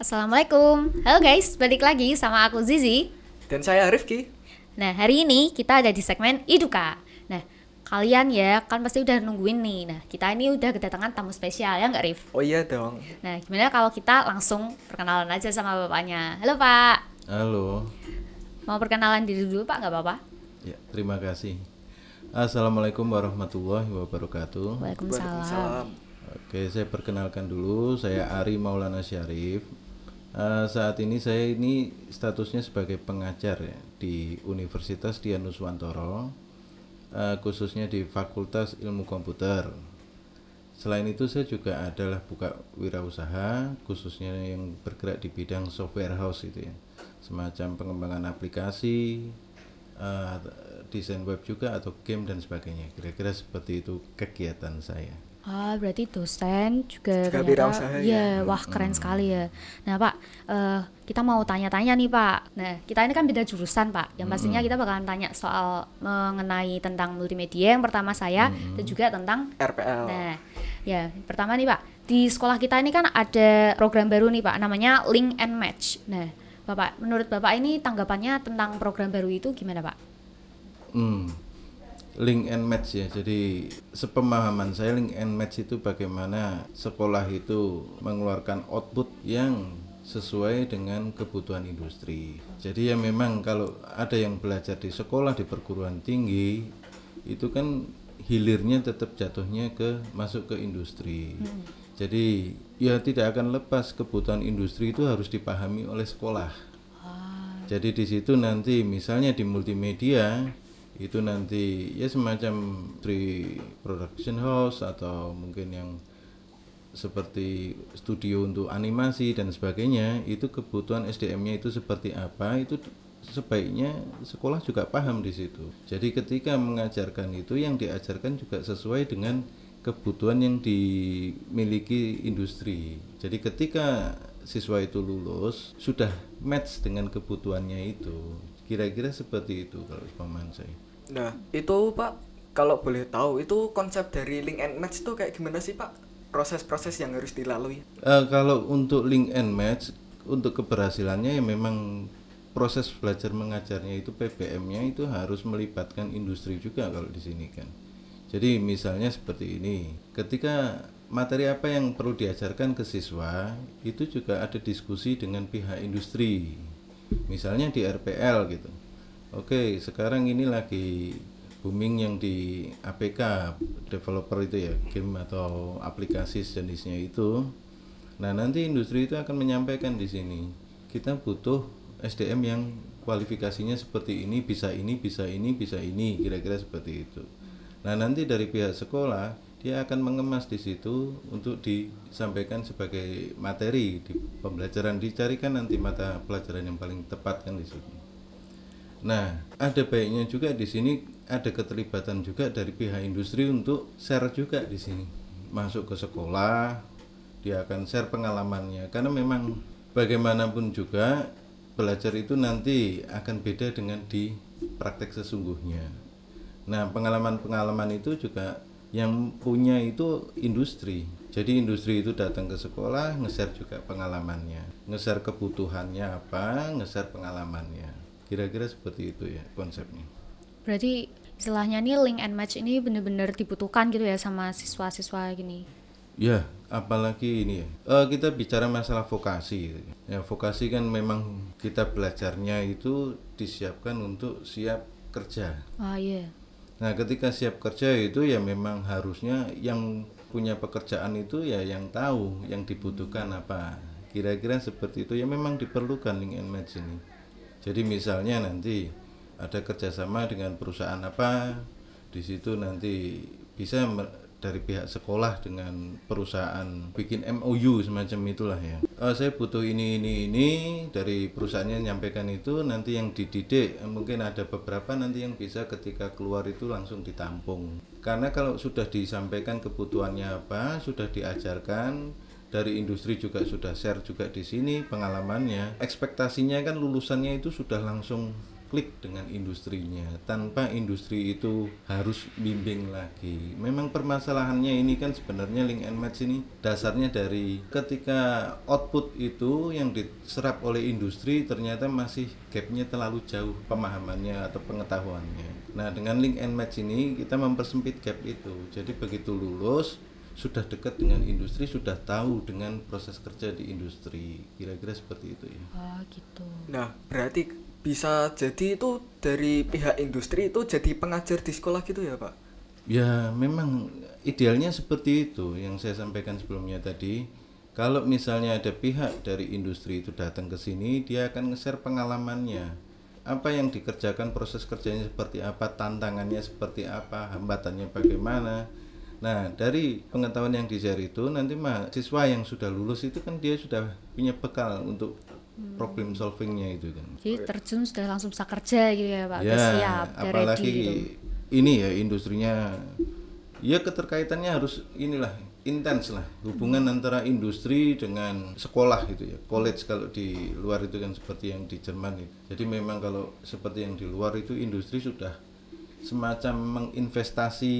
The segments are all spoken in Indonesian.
Assalamualaikum. Halo guys, balik lagi sama aku Zizi. Dan saya Rifki. Nah, hari ini kita ada di segmen Iduka. Nah, kalian ya kan pasti udah nungguin nih. Nah, kita ini udah kedatangan tamu spesial ya nggak Rif? Oh iya dong. Nah, gimana kalau kita langsung perkenalan aja sama bapaknya? Halo Pak. Halo. Mau perkenalan diri dulu Pak, nggak apa-apa? Ya, terima kasih. Assalamualaikum warahmatullahi wabarakatuh. Waalaikumsalam. Oke, saya perkenalkan dulu. Saya Ari Maulana Syarif. Eh, saat ini saya ini statusnya sebagai pengajar ya di Universitas Dianuswantoro, eh, khususnya di Fakultas Ilmu Komputer. Selain itu saya juga adalah buka wirausaha, khususnya yang bergerak di bidang software house itu ya, semacam pengembangan aplikasi, eh, desain web juga atau game dan sebagainya. Kira-kira seperti itu kegiatan saya. Ah, berarti dosen juga, Juga ternyata. Iya, ya. wah keren sekali ya. Nah, Pak, eh, kita mau tanya-tanya nih, Pak. Nah, kita ini kan beda jurusan, Pak. Yang pastinya kita bakalan tanya soal mengenai tentang multimedia yang pertama saya dan juga tentang RPL. Nah, ya, pertama nih, Pak. Di sekolah kita ini kan ada program baru nih, Pak, namanya Link and Match. Nah, Bapak, menurut Bapak ini tanggapannya tentang program baru itu gimana, Pak? Hmm. Link and match ya. Jadi sepemahaman saya link and match itu bagaimana sekolah itu mengeluarkan output yang sesuai dengan kebutuhan industri. Jadi ya memang kalau ada yang belajar di sekolah di perguruan tinggi itu kan hilirnya tetap jatuhnya ke masuk ke industri. Jadi ya tidak akan lepas kebutuhan industri itu harus dipahami oleh sekolah. Jadi di situ nanti misalnya di multimedia itu nanti ya semacam pre production house atau mungkin yang seperti studio untuk animasi dan sebagainya itu kebutuhan SDM-nya itu seperti apa itu sebaiknya sekolah juga paham di situ. Jadi ketika mengajarkan itu yang diajarkan juga sesuai dengan kebutuhan yang dimiliki industri. Jadi ketika siswa itu lulus sudah match dengan kebutuhannya itu. Kira-kira seperti itu kalau pemahaman saya. Nah, itu Pak, kalau boleh tahu itu konsep dari link and match itu kayak gimana sih Pak? Proses-proses yang harus dilalui. Eh, kalau untuk link and match untuk keberhasilannya ya memang proses belajar mengajarnya itu PBM-nya itu harus melibatkan industri juga kalau di sini kan. Jadi misalnya seperti ini, ketika materi apa yang perlu diajarkan ke siswa itu juga ada diskusi dengan pihak industri. Misalnya di RPL gitu. Oke, sekarang ini lagi booming yang di APK developer itu ya, game atau aplikasi jenisnya itu. Nah, nanti industri itu akan menyampaikan di sini. Kita butuh SDM yang kualifikasinya seperti ini, bisa ini, bisa ini, bisa ini, kira-kira seperti itu. Nah, nanti dari pihak sekolah dia akan mengemas di situ untuk disampaikan sebagai materi di pembelajaran dicarikan nanti mata pelajaran yang paling tepat kan di situ. Nah, ada baiknya juga di sini ada keterlibatan juga dari pihak industri untuk share juga di sini. Masuk ke sekolah, dia akan share pengalamannya karena memang bagaimanapun juga belajar itu nanti akan beda dengan di praktek sesungguhnya. Nah, pengalaman-pengalaman itu juga yang punya itu industri. Jadi industri itu datang ke sekolah, nge-share juga pengalamannya, nge-share kebutuhannya apa, nge-share pengalamannya. Kira-kira seperti itu ya konsepnya. Berarti istilahnya nih link and match ini bener-bener dibutuhkan gitu ya sama siswa-siswa gini. Ya, apalagi ini ya. Eh, kita bicara masalah vokasi. gitu. Ya, vokasi kan memang kita belajarnya itu disiapkan untuk siap kerja. Ah iya. Nah, ketika siap kerja itu ya memang harusnya yang punya pekerjaan itu ya yang tahu yang dibutuhkan apa. Kira-kira seperti itu ya memang diperlukan link and match ini. Jadi misalnya nanti ada kerjasama dengan perusahaan apa, di situ nanti bisa dari pihak sekolah dengan perusahaan bikin MOU semacam itulah ya. "Oh, saya butuh ini ini ini dari perusahaannya nyampaikan itu nanti yang dididik mungkin ada beberapa nanti yang bisa ketika keluar itu langsung ditampung. Karena kalau sudah disampaikan kebutuhannya apa, sudah diajarkan dari industri juga sudah share juga di sini pengalamannya ekspektasinya kan lulusannya itu sudah langsung klik dengan industrinya tanpa industri itu harus bimbing lagi. Memang permasalahannya ini kan sebenarnya link and match ini dasarnya dari ketika output itu yang diserap oleh industri ternyata masih gapnya terlalu jauh pemahamannya atau pengetahuannya. Nah dengan link and match ini kita mempersempit gap itu. Jadi begitu lulus sudah dekat dengan industri, sudah tahu dengan proses kerja di industri. Kira-kira seperti itu ya. Oh gitu. Nah, berarti bisa jadi itu dari pihak industri itu jadi pengajar di sekolah gitu ya, Pak? Ya, memang idealnya seperti itu yang saya sampaikan sebelumnya tadi. Kalau misalnya ada pihak dari industri itu datang ke sini, dia akan nge-share pengalamannya. Apa yang dikerjakan, proses kerjanya seperti apa, tantangannya seperti apa, hambatannya bagaimana. Nah, dari pengetahuan yang di-share itu nanti mahasiswa yang sudah lulus itu kan dia sudah punya bekal untuk problem solvingnya itu kan. Jadi terjun sudah langsung bisa kerja gitu ya Pak, ya, udah siap, udah apalagi ready gitu. ini ya industrinya ya keterkaitannya harus inilah intens lah hubungan antara industri dengan sekolah gitu ya college kalau di luar itu kan seperti yang di Jerman itu. jadi memang kalau seperti yang di luar itu industri sudah semacam menginvestasi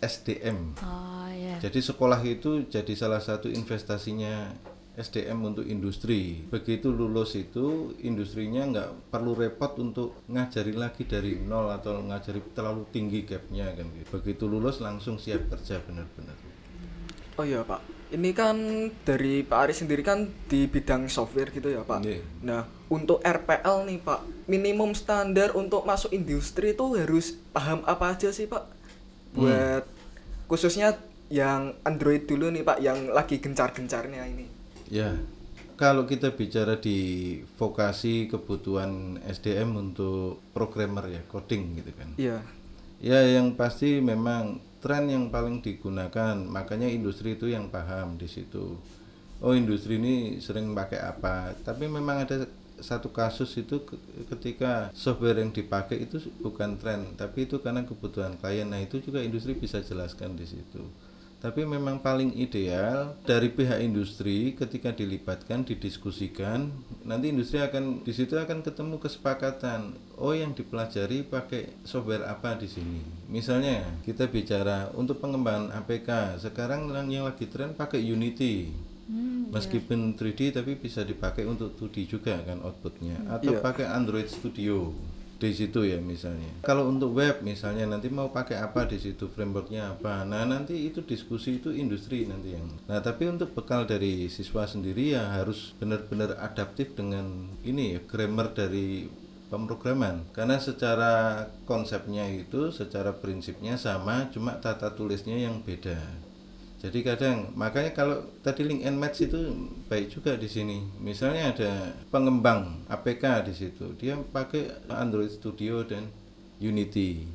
SDM Oh ya. jadi sekolah itu jadi salah satu investasinya SDM untuk industri. Begitu lulus itu industrinya nggak perlu repot untuk ngajari lagi dari nol atau ngajari terlalu tinggi gapnya kan gitu. Begitu lulus langsung siap kerja benar-benar. Oh iya, Pak. Ini kan dari Pak Ari sendiri kan di bidang software gitu ya, Pak. Iya. Nah, untuk RPL nih, Pak. Minimum standar untuk masuk industri itu harus paham apa aja sih, Pak? Buat khususnya yang Android dulu nih, Pak, yang lagi gencar-gencarnya ini. Ya, kalau kita bicara di vokasi kebutuhan SDM untuk programmer ya, coding gitu kan. Iya. Ya, yang pasti memang tren yang paling digunakan, makanya industri itu yang paham di situ. Oh, industri ini sering pakai apa? Tapi memang ada satu kasus itu ke- ketika software yang dipakai itu bukan tren, tapi itu karena kebutuhan klien. Nah, itu juga industri bisa jelaskan di situ. Tapi memang paling ideal dari pihak industri ketika dilibatkan, didiskusikan, nanti industri akan di situ akan ketemu kesepakatan. Oh, yang dipelajari pakai software apa di sini? Misalnya kita bicara untuk pengembangan APK, sekarang yang lagi tren pakai Unity. Meskipun 3D tapi bisa dipakai untuk 2D juga kan outputnya atau Iya. pakai Android Studio di situ ya misalnya. Kalau untuk web misalnya nanti mau pakai apa di situ frameworknya apa. Nah nanti itu diskusi itu industri nanti yang. Nah tapi untuk bekal dari siswa sendiri ya harus benar-benar adaptif dengan ini ya grammar dari pemrograman karena secara konsepnya itu secara prinsipnya sama cuma tata tulisnya yang beda jadi kadang makanya kalau tadi link and match itu baik juga di sini. Misalnya ada pengembang APK di situ, dia pakai Android Studio dan Unity.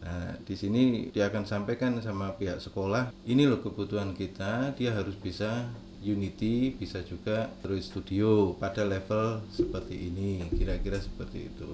Nah, di sini dia akan sampaikan sama pihak sekolah, ini loh kebutuhan kita, dia harus bisa Unity, bisa juga Android Studio pada level seperti ini, kira-kira seperti itu.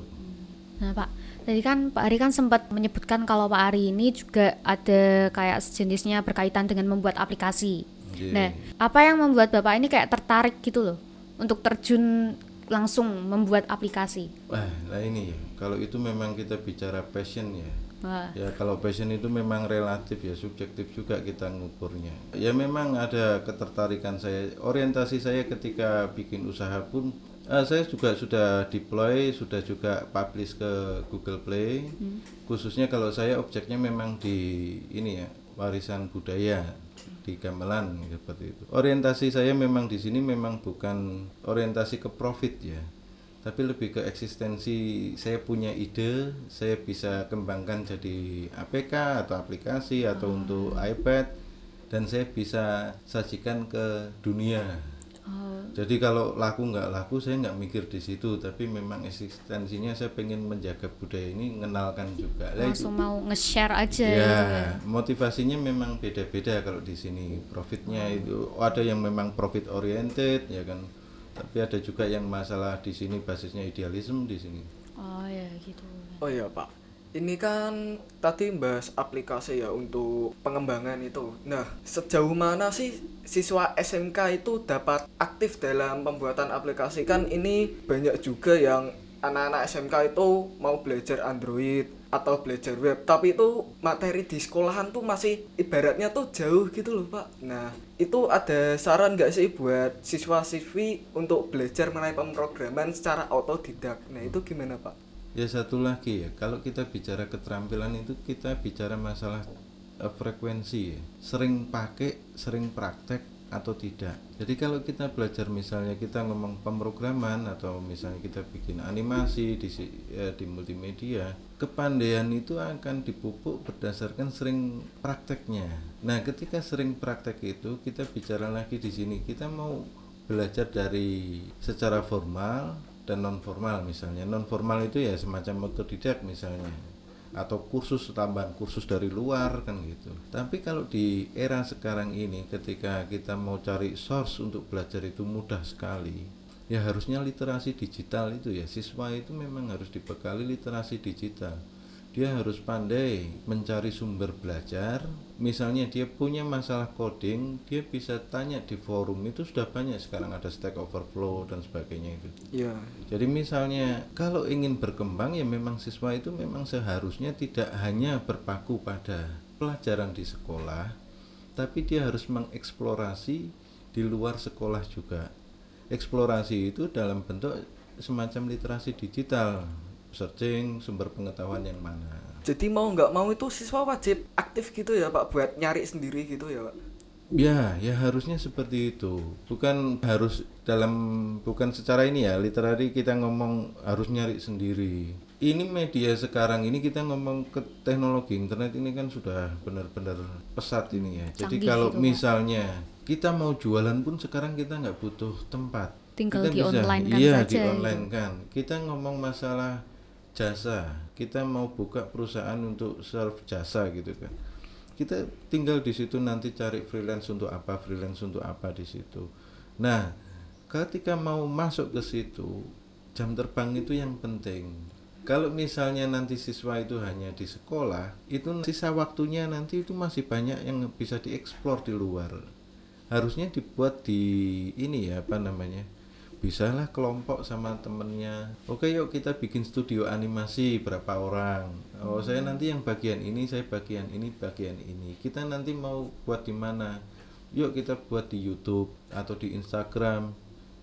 Nah Pak, tadi kan Pak Ari kan sempat menyebutkan kalau Pak Ari ini juga ada kayak sejenisnya berkaitan dengan membuat aplikasi. Oke. Nah, apa yang membuat Bapak ini kayak tertarik gitu loh untuk terjun langsung membuat aplikasi? Wah, nah ini ya, kalau itu memang kita bicara passion ya. Wah, Ya kalau passion itu memang relatif ya subjektif juga kita ngukurnya. Ya memang ada ketertarikan saya, orientasi saya ketika bikin usaha pun eh, saya juga sudah deploy, sudah juga publish ke Google Play. Khususnya kalau saya objeknya memang di ini ya warisan budaya di gamelan seperti itu. Orientasi saya memang di sini memang bukan orientasi ke profit ya tapi lebih ke eksistensi saya punya ide saya bisa kembangkan jadi APK atau aplikasi atau untuk iPad dan saya bisa sajikan ke dunia oh, jadi kalau laku nggak laku saya nggak mikir di situ tapi memang eksistensinya saya pengen menjaga budaya ini mengenalkan juga. Lah, itu- langsung mau nge-share aja ya ya. motivasinya memang beda-beda kalau di sini. Profitnya itu ada yang memang profit oriented ya kan. Tapi ada juga yang masalah di sini basisnya idealisme di sini. Oh ya gitu. Oh iya Pak, ini kan tadi bahas aplikasi ya untuk pengembangan itu. Nah, sejauh mana sih siswa SMK itu dapat aktif dalam pembuatan aplikasi? Kan ini banyak juga yang anak-anak SMK itu mau belajar Android atau belajar web tapi itu materi di sekolahan tuh masih ibaratnya tuh jauh gitu loh pak nah itu ada saran nggak sih buat siswa-siswi untuk belajar mengenai pemrograman secara otodidak nah itu gimana pak ya satu lagi ya kalau kita bicara keterampilan itu kita bicara masalah uh, frekuensi ya sering pakai sering praktek atau tidak. Jadi kalau kita belajar misalnya kita ngomong pemrograman atau misalnya kita bikin animasi di ya, di multimedia, kepandaian itu akan dipupuk berdasarkan sering prakteknya. Nah, ketika sering praktek itu kita bicara lagi di sini kita mau belajar dari secara formal dan non formal misalnya. Non formal itu ya semacam otodidak misalnya atau kursus tambahan kursus dari luar kan gitu. Tapi kalau di era sekarang ini ketika kita mau cari source untuk belajar itu mudah sekali. Ya harusnya literasi digital itu ya siswa itu memang harus dibekali literasi digital dia harus pandai mencari sumber belajar. Misalnya dia punya masalah coding dia bisa tanya di forum. Itu sudah banyak sekarang ada Stack Overflow dan sebagainya itu. Iya. jadi misalnya kalau ingin berkembang ya memang siswa itu memang seharusnya tidak hanya berpaku pada pelajaran di sekolah tapi dia harus mengeksplorasi di luar sekolah juga. Eksplorasi itu dalam bentuk semacam literasi digital searching sumber pengetahuan yang mana. Jadi mau nggak mau itu siswa wajib aktif gitu ya Pak buat nyari sendiri gitu ya Pak. Ya, ya harusnya seperti itu. Bukan harus dalam bukan secara ini ya, literari kita ngomong harus nyari sendiri. Ini media sekarang ini kita ngomong ke teknologi internet ini kan sudah benar-benar pesat ini ya. Jadi Canggih kalau gitu, misalnya kita mau jualan pun sekarang kita nggak butuh tempat. Tinggal kita di online kan iya, saja di gitu. online kan. Kita ngomong masalah jasa, kita mau buka perusahaan untuk serve jasa gitu kan. Kita tinggal di situ nanti cari freelance untuk apa, freelance untuk apa di situ. Nah, ketika mau masuk ke situ, jam terbang itu yang penting. Kalau misalnya nanti siswa itu hanya di sekolah, itu sisa waktunya nanti itu masih banyak yang bisa dieksplor di luar. Harusnya dibuat di ini ya apa namanya? Bisalah kelompok sama temennya. Oke yuk kita bikin studio animasi berapa orang. Oh saya nanti yang bagian ini saya bagian ini bagian ini. Kita nanti mau buat di mana? Yuk kita buat di YouTube atau di Instagram.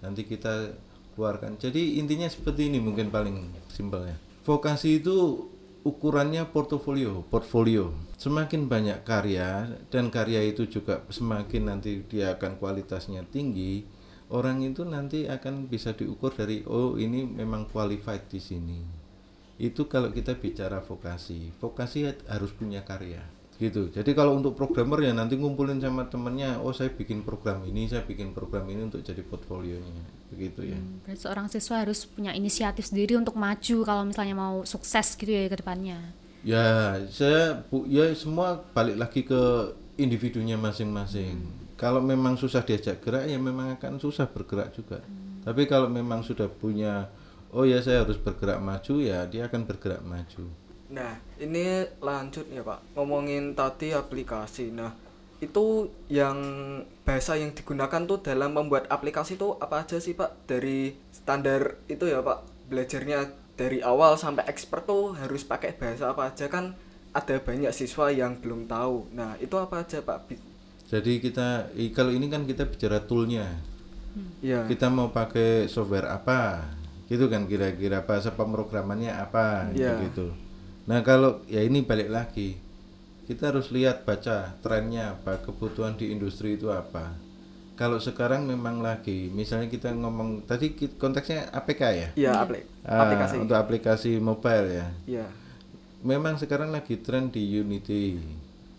Nanti kita keluarkan. Jadi intinya seperti ini mungkin paling simpelnya. Vokasi itu ukurannya portofolio portfolio. Semakin banyak karya dan karya itu juga semakin nanti dia akan kualitasnya tinggi orang itu nanti akan bisa diukur dari oh ini memang qualified di sini. Itu kalau kita bicara vokasi. Vokasi harus punya karya gitu. Jadi kalau untuk programmer ya nanti ngumpulin sama temennya oh saya bikin program ini saya bikin program ini untuk jadi portfolionya begitu ya. Hmm, Berarti seorang siswa harus punya inisiatif sendiri untuk maju kalau misalnya mau sukses gitu ya ke depannya. Ya, saya bu, ya semua balik lagi ke individunya masing-masing. Kalau memang susah diajak gerak ya memang akan susah bergerak juga. Tapi kalau memang sudah punya oh ya saya harus bergerak maju ya dia akan bergerak maju. Nah, ini lanjut ya Pak. Ngomongin tadi aplikasi. Nah, itu yang bahasa yang digunakan tuh dalam membuat aplikasi tuh apa aja sih Pak? Dari standar itu ya Pak. Belajarnya dari awal sampai expert tuh harus pakai bahasa apa aja kan ada banyak siswa yang belum tahu. Nah, itu apa aja Pak? Jadi kita i- kalau ini kan kita bicara toolnya. Ya. Kita mau pakai software apa? Gitu kan kira-kira bahasa pemrogramannya apa Iya. gitu. Nah, kalau ya ini balik lagi. Kita harus lihat baca trennya apa, kebutuhan di industri itu apa. Kalau sekarang memang lagi, misalnya kita ngomong tadi konteksnya APK ya. Iya, apli- Ah, aplikasi. untuk aplikasi mobile ya. Iya. Memang sekarang lagi tren di Unity,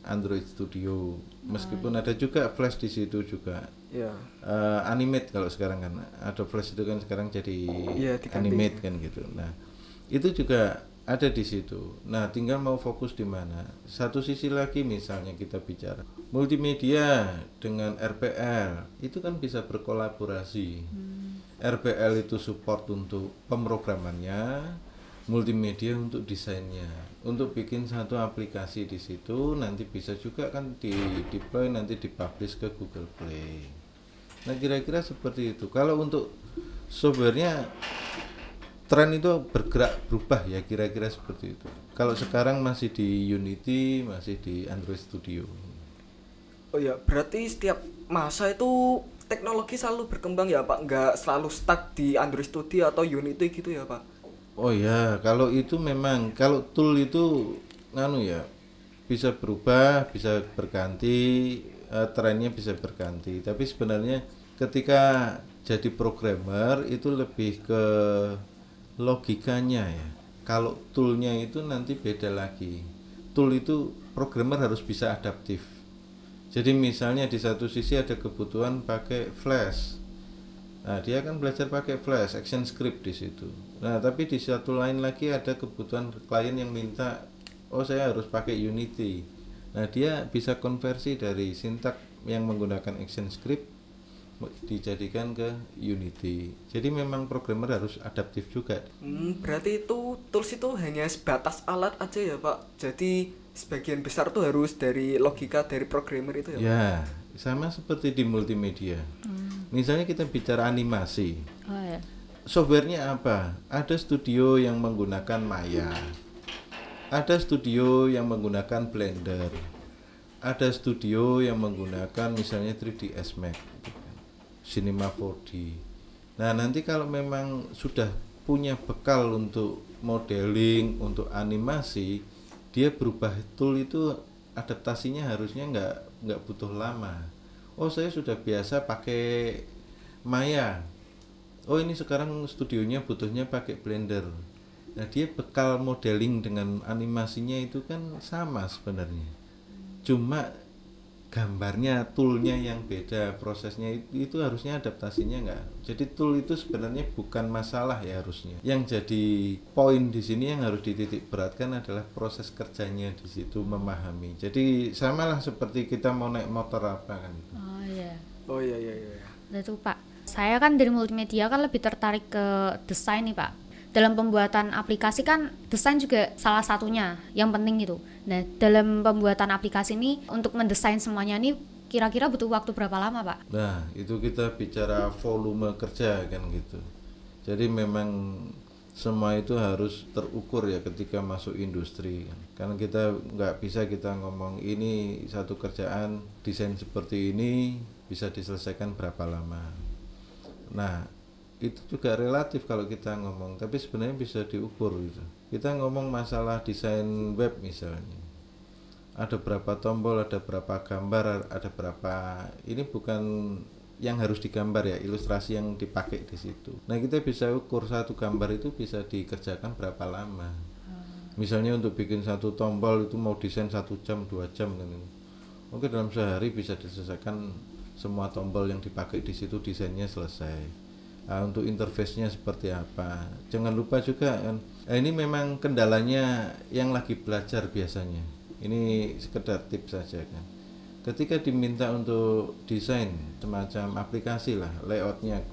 Android Studio. Meskipun ada juga Flash di situ juga. Iya. Eh, animate kalau sekarang kan ada flash itu kan sekarang jadi diganti. animate kan gitu nah itu juga ada di situ nah tinggal mau fokus di mana satu sisi lagi misalnya kita bicara multimedia dengan RPL itu kan bisa berkolaborasi RPL itu support untuk pemrogramannya multimedia untuk desainnya untuk bikin satu aplikasi di situ nanti bisa juga kan di deploy nanti dipublish ke Google Play Nah kira-kira seperti itu. Kalau untuk softwarenya tren itu bergerak berubah ya kira-kira seperti itu. Kalau sekarang masih di Unity, masih di Android Studio. Oh ya, berarti setiap masa itu teknologi selalu berkembang ya Pak, nggak selalu stuck di Android Studio atau Unity gitu ya Pak? Oh ya, kalau itu memang kalau tool itu nganu ya bisa berubah, bisa berganti, uh, trennya bisa berganti. Tapi sebenarnya ketika jadi programmer itu lebih ke logikanya ya. Kalau toolnya itu nanti beda lagi. Tool itu programmer harus bisa adaptif. Jadi misalnya di satu sisi ada kebutuhan pakai flash. Nah, dia akan belajar pakai flash, action script di situ. Nah, tapi di satu lain lagi ada kebutuhan klien yang minta oh saya harus pakai Unity. Nah, dia bisa konversi dari sintak yang menggunakan action script dijadikan ke Unity. Jadi memang programmer harus adaptif juga. Hmm, berarti itu tools itu hanya sebatas alat aja ya Pak. Jadi sebagian besar tuh harus dari logika dari programmer itu ya. Ya, sama seperti di multimedia. Hmm. Misalnya kita bicara animasi. Oh. Softwarenya apa? Ada studio yang menggunakan Maya. Ada studio yang menggunakan Blender. Ada studio yang menggunakan misalnya 3ds Max Cinema 4D. Nah, nanti kalau memang sudah punya bekal untuk modeling, untuk animasi, dia berubah tool itu adaptasinya harusnya nggak nggak butuh lama. Oh, saya sudah biasa pakai Maya. Oh, ini sekarang studionya butuhnya pakai Blender. Nah, dia bekal modeling dengan animasinya itu kan sama sebenarnya. Cuma gambarnya toolnya yang beda prosesnya itu, itu harusnya adaptasinya enggak jadi tool itu sebenarnya bukan masalah ya harusnya. Yang jadi poin di sini yang harus dititik beratkan adalah proses kerjanya di situ memahami. Jadi samalah seperti kita mau naik motor apa kan oh iya. Oh iya iya iya. Nah, itu pak saya kan dari multimedia kan lebih tertarik ke desain nih pak dalam pembuatan aplikasi kan desain juga salah satunya yang penting itu. Nah, dalam pembuatan aplikasi ini untuk mendesain semuanya ini kira-kira butuh waktu berapa lama, Pak? Nah, itu kita bicara volume kerja kan gitu. Jadi memang semua itu harus terukur ya ketika masuk industri karena kita nggak bisa kita ngomong ini satu kerjaan desain seperti ini bisa diselesaikan berapa lama nah itu juga relatif kalau kita ngomong tapi sebenarnya bisa diukur gitu. Kita ngomong masalah desain web misalnya. Ada berapa tombol ada berapa gambar ada berapa ini bukan yang harus digambar ya ilustrasi yang dipakai di situ. Nah kita bisa ukur satu gambar itu bisa dikerjakan berapa lama. Misalnya untuk bikin satu tombol itu mau desain satu jam dua jam kan oke dalam sehari bisa diselesaikan semua tombol yang dipakai di situ desainnya selesai uh, untuk interface-nya seperti apa. Jangan lupa juga kan, eh, ini memang kendalanya yang lagi belajar biasanya. Ini sekedar tips saja kan. Ketika diminta untuk desain semacam aplikasi lah, layoutnya,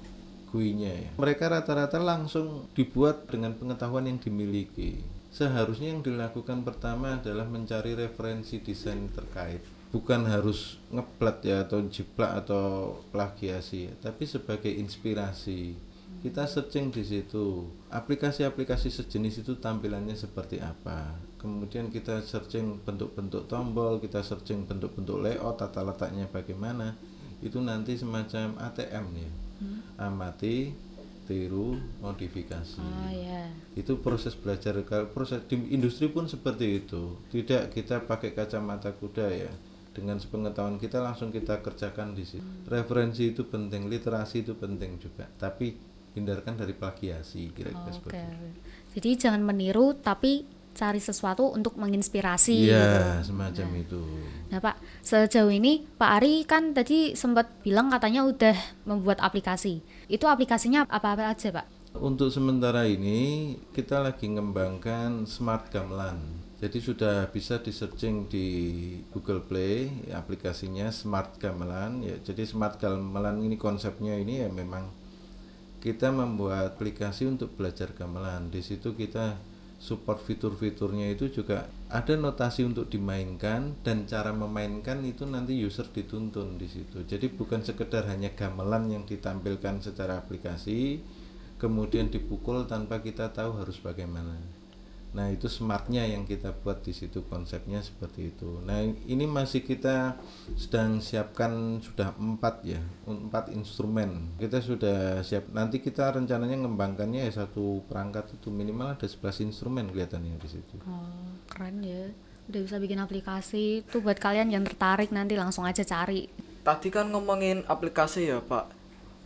GUI-nya ya, mereka rata-rata langsung dibuat dengan pengetahuan yang dimiliki. Seharusnya yang dilakukan pertama adalah mencari referensi desain terkait bukan harus ngeplat ya atau jiplak atau plagiasi tapi sebagai inspirasi. Kita searching di situ. Aplikasi-aplikasi sejenis itu tampilannya seperti apa? Kemudian kita searching bentuk-bentuk tombol kita searching bentuk-bentuk layout tata letaknya bagaimana itu nanti semacam ATM ya. Hmm. amati tiru modifikasi. Oh, yeah. itu proses belajar. Proses di industri pun seperti itu. Tidak kita pakai kacamata kuda ya dengan sepengetahuan kita langsung kita kerjakan di situ. Referensi itu penting, literasi itu penting juga, tapi hindarkan dari plagiasi kira-kira oh, seperti okay. itu. Jadi jangan meniru tapi cari sesuatu untuk menginspirasi Iya, gitu. semacam nah. itu. Nah, Pak, sejauh ini Pak Ari kan tadi sempat bilang katanya udah membuat aplikasi. Itu aplikasinya apa-apa aja, Pak? Untuk sementara ini kita lagi mengembangkan Smart Gamelan jadi sudah bisa di searching di Google Play ya, aplikasinya Smart Gamelan ya. Jadi Smart Gamelan ini konsepnya ini ya memang kita membuat aplikasi untuk belajar gamelan. Di situ kita support fitur-fiturnya itu juga ada notasi untuk dimainkan dan cara memainkan itu nanti user dituntun di situ. Jadi bukan sekedar hanya gamelan yang ditampilkan secara aplikasi, kemudian dipukul tanpa kita tahu harus bagaimana. Nah itu smartnya yang kita buat di situ konsepnya seperti itu. Nah ini masih kita sedang siapkan sudah empat ya empat instrumen. Kita sudah siap. Nanti kita rencananya ngembangkannya ya satu perangkat itu minimal ada 11 instrumen kelihatannya di situ. Oh keren ya. Udah bisa bikin aplikasi. Tuh buat kalian yang tertarik nanti langsung aja cari. Tadi kan ngomongin aplikasi ya Pak.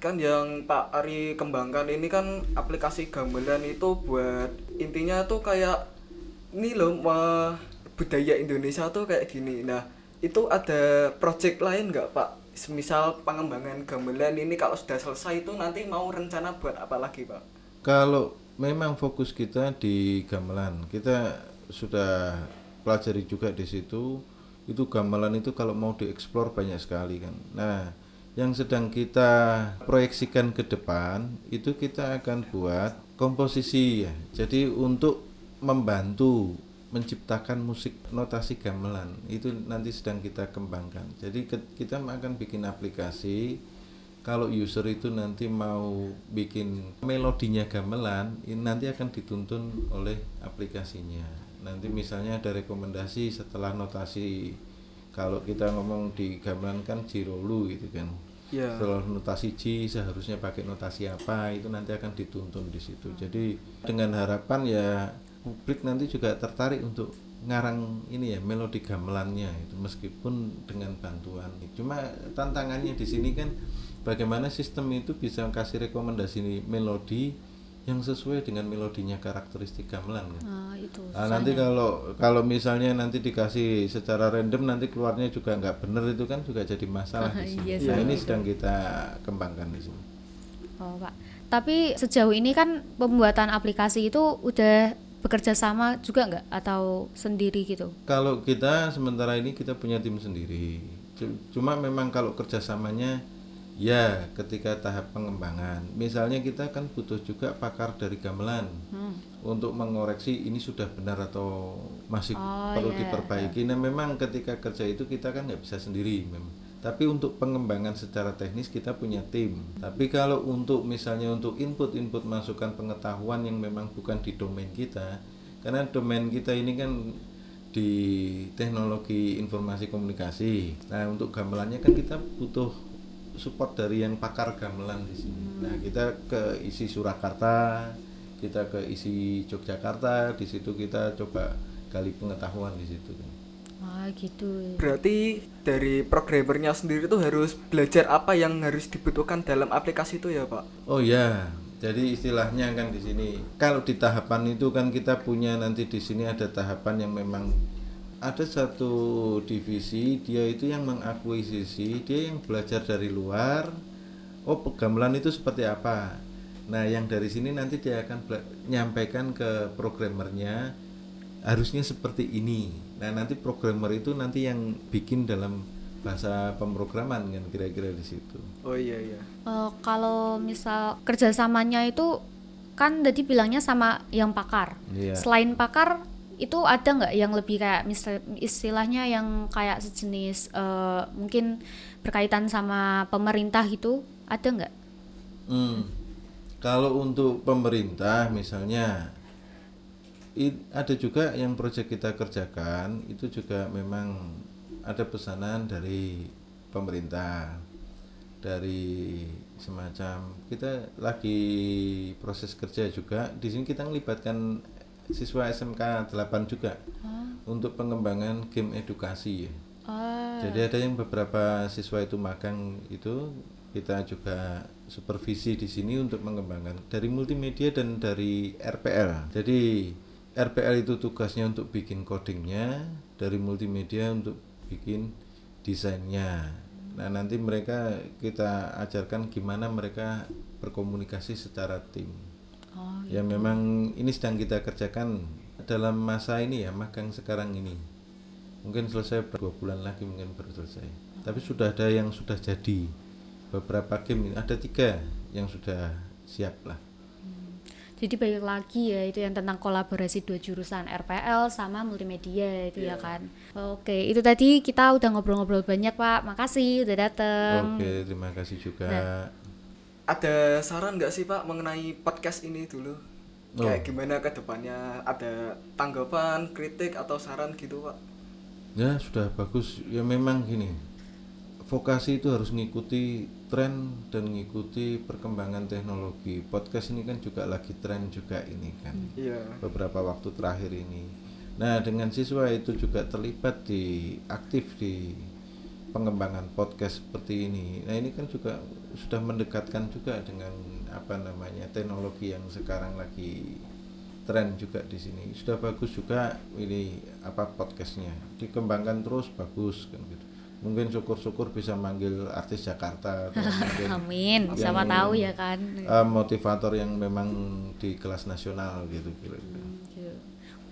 Kan yang Pak Ari kembangkan ini kan aplikasi gamelan itu buat intinya tuh kayak ini loh wah, budaya Indonesia tuh kayak gini. Nah, itu ada project lain nggak Pak? Semisal pengembangan gamelan ini kalau sudah selesai itu nanti mau rencana buat apa lagi Pak? Kalau memang fokus kita di gamelan, kita sudah pelajari juga di situ. Itu gamelan itu kalau mau dieksplor banyak sekali kan. Nah, yang sedang kita proyeksikan ke depan itu kita akan buat komposisi ya. Jadi untuk membantu menciptakan musik notasi gamelan itu nanti sedang kita kembangkan. Jadi kita akan bikin aplikasi kalau user itu nanti mau bikin melodinya gamelan ini nanti akan dituntun oleh aplikasinya. Nanti misalnya ada rekomendasi setelah notasi kalau kita ngomong di gamelan kan jirolu gitu kan. Yeah. setelah notasi G seharusnya pakai notasi apa itu nanti akan dituntun di situ. Jadi dengan harapan ya publik nanti juga tertarik untuk ngarang ini ya melodi gamelannya itu meskipun dengan bantuan. Cuma tantangannya di sini kan bagaimana sistem itu bisa kasih rekomendasi melodi yang sesuai dengan melodinya karakteristik gamelan kan. Nah, itu. Nah, nanti kalau kalau misalnya nanti dikasih secara random nanti keluarnya juga nggak benar itu kan juga jadi masalah di sini. Iya nah, ini sedang kita kembangkan di sini. Oh, Pak. Tapi sejauh ini kan pembuatan aplikasi itu udah bekerja sama juga nggak atau sendiri gitu? Kalau kita sementara ini kita punya tim sendiri. Cuma memang kalau kerjasamanya Ya, ketika tahap pengembangan. Misalnya kita kan butuh juga pakar dari gamelan hmm. untuk mengoreksi ini sudah benar atau masih oh, perlu yeah. diperbaiki. Nah, memang ketika kerja itu kita kan nggak bisa sendiri, memang. Tapi untuk pengembangan secara teknis kita punya tim. Tapi kalau untuk misalnya untuk input-input masukan pengetahuan yang memang bukan di domain kita, karena domain kita ini kan di teknologi informasi komunikasi. Nah, untuk gamelannya kan kita butuh support dari yang pakar gamelan di sini. Hmm. Nah, kita ke isi Surakarta, kita ke isi Yogyakarta, di situ kita coba gali pengetahuan di situ. Ah, gitu. Berarti dari programmernya sendiri tuh harus belajar apa yang harus dibutuhkan dalam aplikasi itu ya, Pak? Oh ya. Jadi istilahnya kan di sini kalau di tahapan itu kan kita punya nanti di sini ada tahapan yang memang ada satu divisi dia itu yang mengakuisisi dia yang belajar dari luar. Oh gamelan itu seperti apa? Nah yang dari sini nanti dia akan menyampaikan ke programmernya harusnya seperti ini. Nah nanti programmer itu nanti yang bikin dalam bahasa pemrograman kan kira-kira di situ. Oh iya iya. Uh, kalau misal kerjasamanya itu kan tadi bilangnya sama yang pakar. Iya. selain pakar itu ada nggak yang lebih kayak misal istilahnya yang kayak sejenis uh, mungkin berkaitan sama pemerintah gitu ada nggak? Hmm. Kalau untuk pemerintah misalnya ada juga yang proyek kita kerjakan itu juga memang ada pesanan dari pemerintah dari semacam kita lagi proses kerja juga di sini kita melibatkan siswa SMK 8 juga oh. untuk pengembangan game edukasi ya. Oh. Jadi ada yang beberapa siswa itu magang itu kita juga supervisi di sini untuk mengembangkan dari multimedia dan dari RPL. Jadi RPL itu tugasnya untuk bikin codingnya, dari multimedia untuk bikin desainnya. Nah nanti mereka kita ajarkan gimana mereka berkomunikasi secara tim. Oh, ya gitu. memang ini sedang kita kerjakan dalam masa ini ya magang sekarang ini mungkin selesai dua bulan lagi mungkin baru selesai oh. tapi sudah ada yang sudah jadi beberapa game ada tiga yang sudah siap lah hmm. jadi balik lagi ya itu yang tentang kolaborasi dua jurusan RPL sama multimedia itu yeah. ya iya. kan oke itu tadi kita udah ngobrol-ngobrol banyak pak makasih udah datang oke terima kasih juga nah, ada saran nggak sih Pak mengenai podcast ini dulu? Oh. Kayak gimana ke depannya? Ada tanggapan, kritik atau saran gitu Pak? Ya sudah bagus. Ya memang gini. Vokasi itu harus mengikuti tren dan mengikuti perkembangan teknologi. Podcast ini kan juga lagi tren juga ini kan. Iya. Beberapa waktu terakhir ini. Nah, dengan siswa itu juga terlibat di aktif di pengembangan podcast seperti ini. Nah, ini kan juga sudah mendekatkan juga dengan apa namanya teknologi yang sekarang lagi tren juga di sini. Sudah bagus juga ini apa podcastnya dikembangkan terus bagus kan gitu. Mungkin syukur-syukur bisa manggil artis Jakarta Amin, siapa tahu ya kan. eh, motivator yang memang di kelas nasional gitu kira-kira.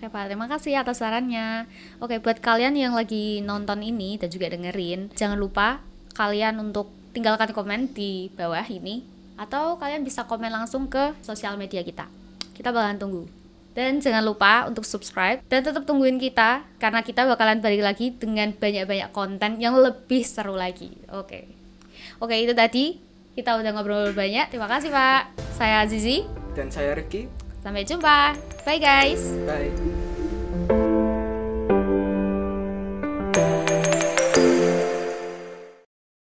Oke Pak, terima kasih atas sarannya. Oke, buat kalian yang lagi nonton ini dan juga dengerin, jangan lupa kalian untuk tinggalkan komen di bawah ini atau kalian bisa komen langsung ke sosial media kita. Kita bakalan tunggu. Dan jangan lupa untuk subscribe dan tetap tungguin kita karena kita bakalan balik lagi dengan banyak-banyak konten yang lebih seru lagi. Oke. Oke, itu tadi kita udah ngobrol banyak. Terima kasih, Pak. Saya Azizi. Dan saya Rifki. Sampai jumpa. Bye guys. Bye.